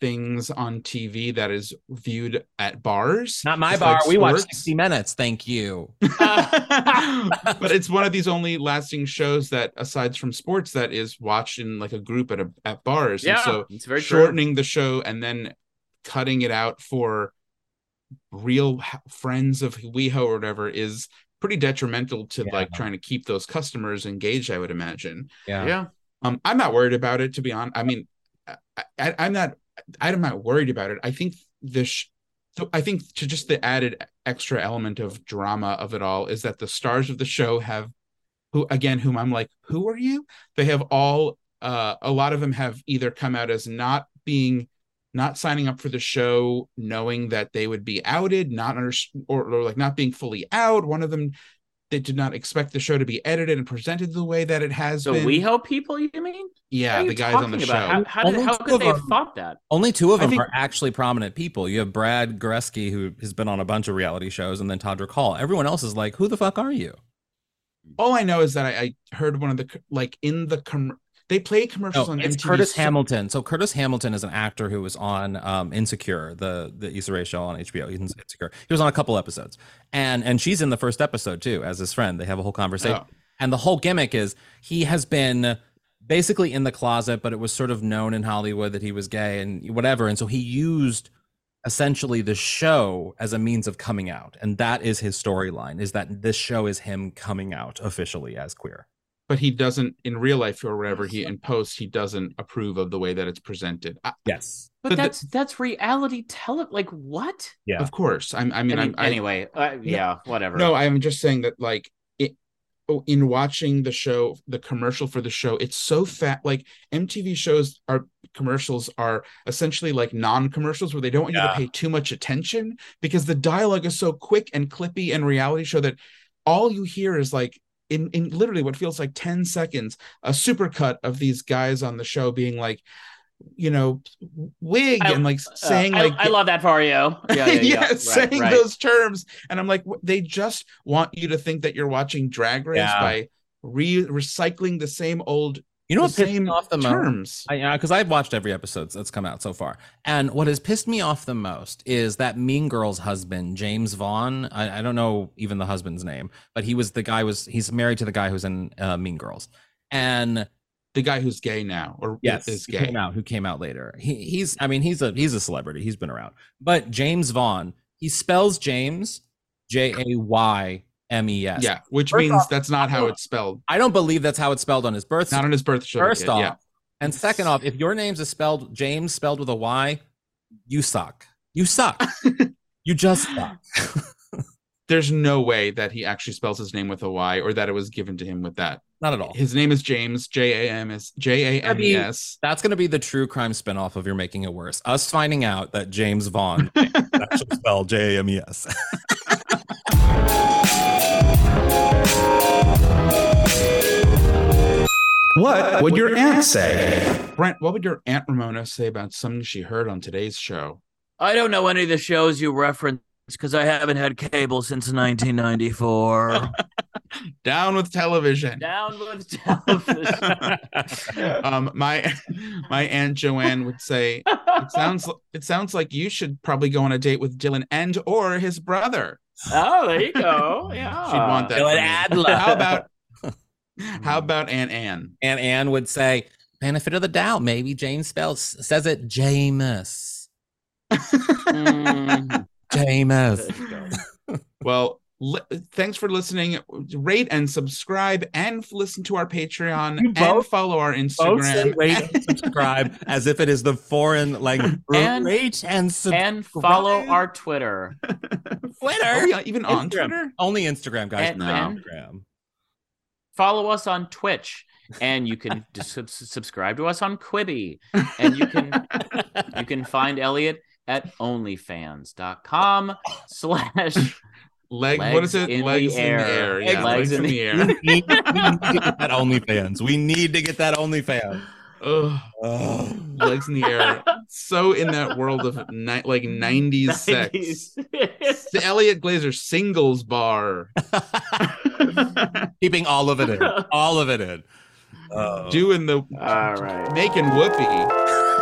things on TV that is viewed at bars. not my bar. like we watch sixty minutes. Thank you. but it's one of these only lasting shows that, aside from sports, that is watched in like a group at a at bars. Yeah, and so it's very true. shortening the show and then cutting it out for real friends of WeHo or whatever is pretty detrimental to like trying to keep those customers engaged. I would imagine. Yeah. Yeah. Um, I'm not worried about it to be honest. I mean, I, I, I'm not. I'm not worried about it. I think this. So I think to just the added extra element of drama of it all is that the stars of the show have, who again, whom I'm like, who are you? They have all. Uh, a lot of them have either come out as not being, not signing up for the show, knowing that they would be outed, not under or, or like not being fully out. One of them, they did not expect the show to be edited and presented the way that it has So been. WeHo people, you mean? Yeah, you the guys on the about? show. How, how, did, how could of they have thought that? Only two of them think- are actually prominent people. You have Brad Goreski, who has been on a bunch of reality shows, and then Todrick Hall. Everyone else is like, "Who the fuck are you?" all I know is that I, I heard one of the like in the com- they play commercials No, on it's MTV. Curtis so- Hamilton. So Curtis Hamilton is an actor who was on um, Insecure, the the Issa Rae show on HBO. He's Insecure. He was on a couple episodes, and and she's in the first episode too as his friend. They have a whole conversation, Oh. and the whole gimmick is he has been basically in the closet, but it was sort of known in Hollywood that he was gay and whatever, and so he used essentially the show as a means of coming out and that is his storyline is that this show is him coming out officially as queer but he doesn't in real life or whatever he in post he doesn't approve of the way that it's presented. I, yes But But the- that's that's reality it like what? yeah Of course, I'm, I mean, I I'm, mean, I, anyway, uh, yeah, whatever. No, I'm just saying that like it oh, in watching the show, the commercial for the show, it's so fat. Like MTV shows are commercials are essentially like non-commercials where they don't want you to pay too much attention because the dialogue is so quick and clippy and reality show that all you hear is like in, in literally what feels like 10 seconds, a supercut of these guys on the show being like, you know, wig I- and like Uh, saying I, like I love that for you. Yeah, yeah, yeah. Right, saying right. those terms and i'm like they just want you to think that you're watching drag race Yeah. by re- recycling the same old You know the what pissed me off the most? terms I because I've watched every episode that's come out so far, and what has pissed me off the most is that Mean Girls husband Jaymes Vaughan. I, I don't know even the husband's name, but he was the guy was he's married to the guy who's in uh, Mean Girls, and the guy who's gay now or yes, is who gay came out who came out later. He, he's I mean he's a he's a celebrity. He's been around, but Jaymes Vaughan he spells James J A Y M E S. yeah which First means off, that's not how it's spelled I don't believe that's how it's spelled on his birth. not on his birth certificate First off, yeah and second off, if your name's is spelled James spelled with a Y, you suck. You suck. you just suck. there's no way that he actually spells his name with a y or that it was given to him with that Not at all. his name is james j-a-m-s j-a-m-e-s That's going to be the true crime spinoff of You're Making It Worse. Us finding out that Jaymes Vaughan is actually spelled J A M E S. What would your aunt say? Brent, what would your Aunt Ramona say about something she heard on today's show? I don't know any of the shows you reference because I haven't had cable since 1994. Down with television. Down with television. um, my my aunt Joanne would say, "It sounds it sounds like you should probably go on a date with Dylan and or his brother." oh, there you go. Yeah. She'd want that. Dylan from. Adler. How about how about Aunt Anne? Aunt Anne would say, benefit of the doubt. Maybe James spells says it Jameis. Mm. Jameis. Well, li- thanks for listening. Rate and subscribe, and f- listen to our Patreon, You and both- follow our Both Instagram. rate and subscribe as if it is the foreign language. And- rate and subscribe. and follow our Twitter. Twitter. Are we on- even on Instagram. Twitter? Only Instagram, guys. And- no. and- Instagram. Follow us on Twitch, and you can just sub- subscribe to us on Quibi, and you can you can find Elliot at onlyfans.com slash Leg, Legs what is it? in the legs in the air. Yeah, Legs legs, in in the- the air. need, we need to get that OnlyFans. We need to get that OnlyFans. Ugh, Oh. legs in the air. So in that world of ni- like 90s sex. 90s. The Elliot Glazer singles bar. Keeping all of it in. All of it in. Oh. Doing the All right. making whoopee.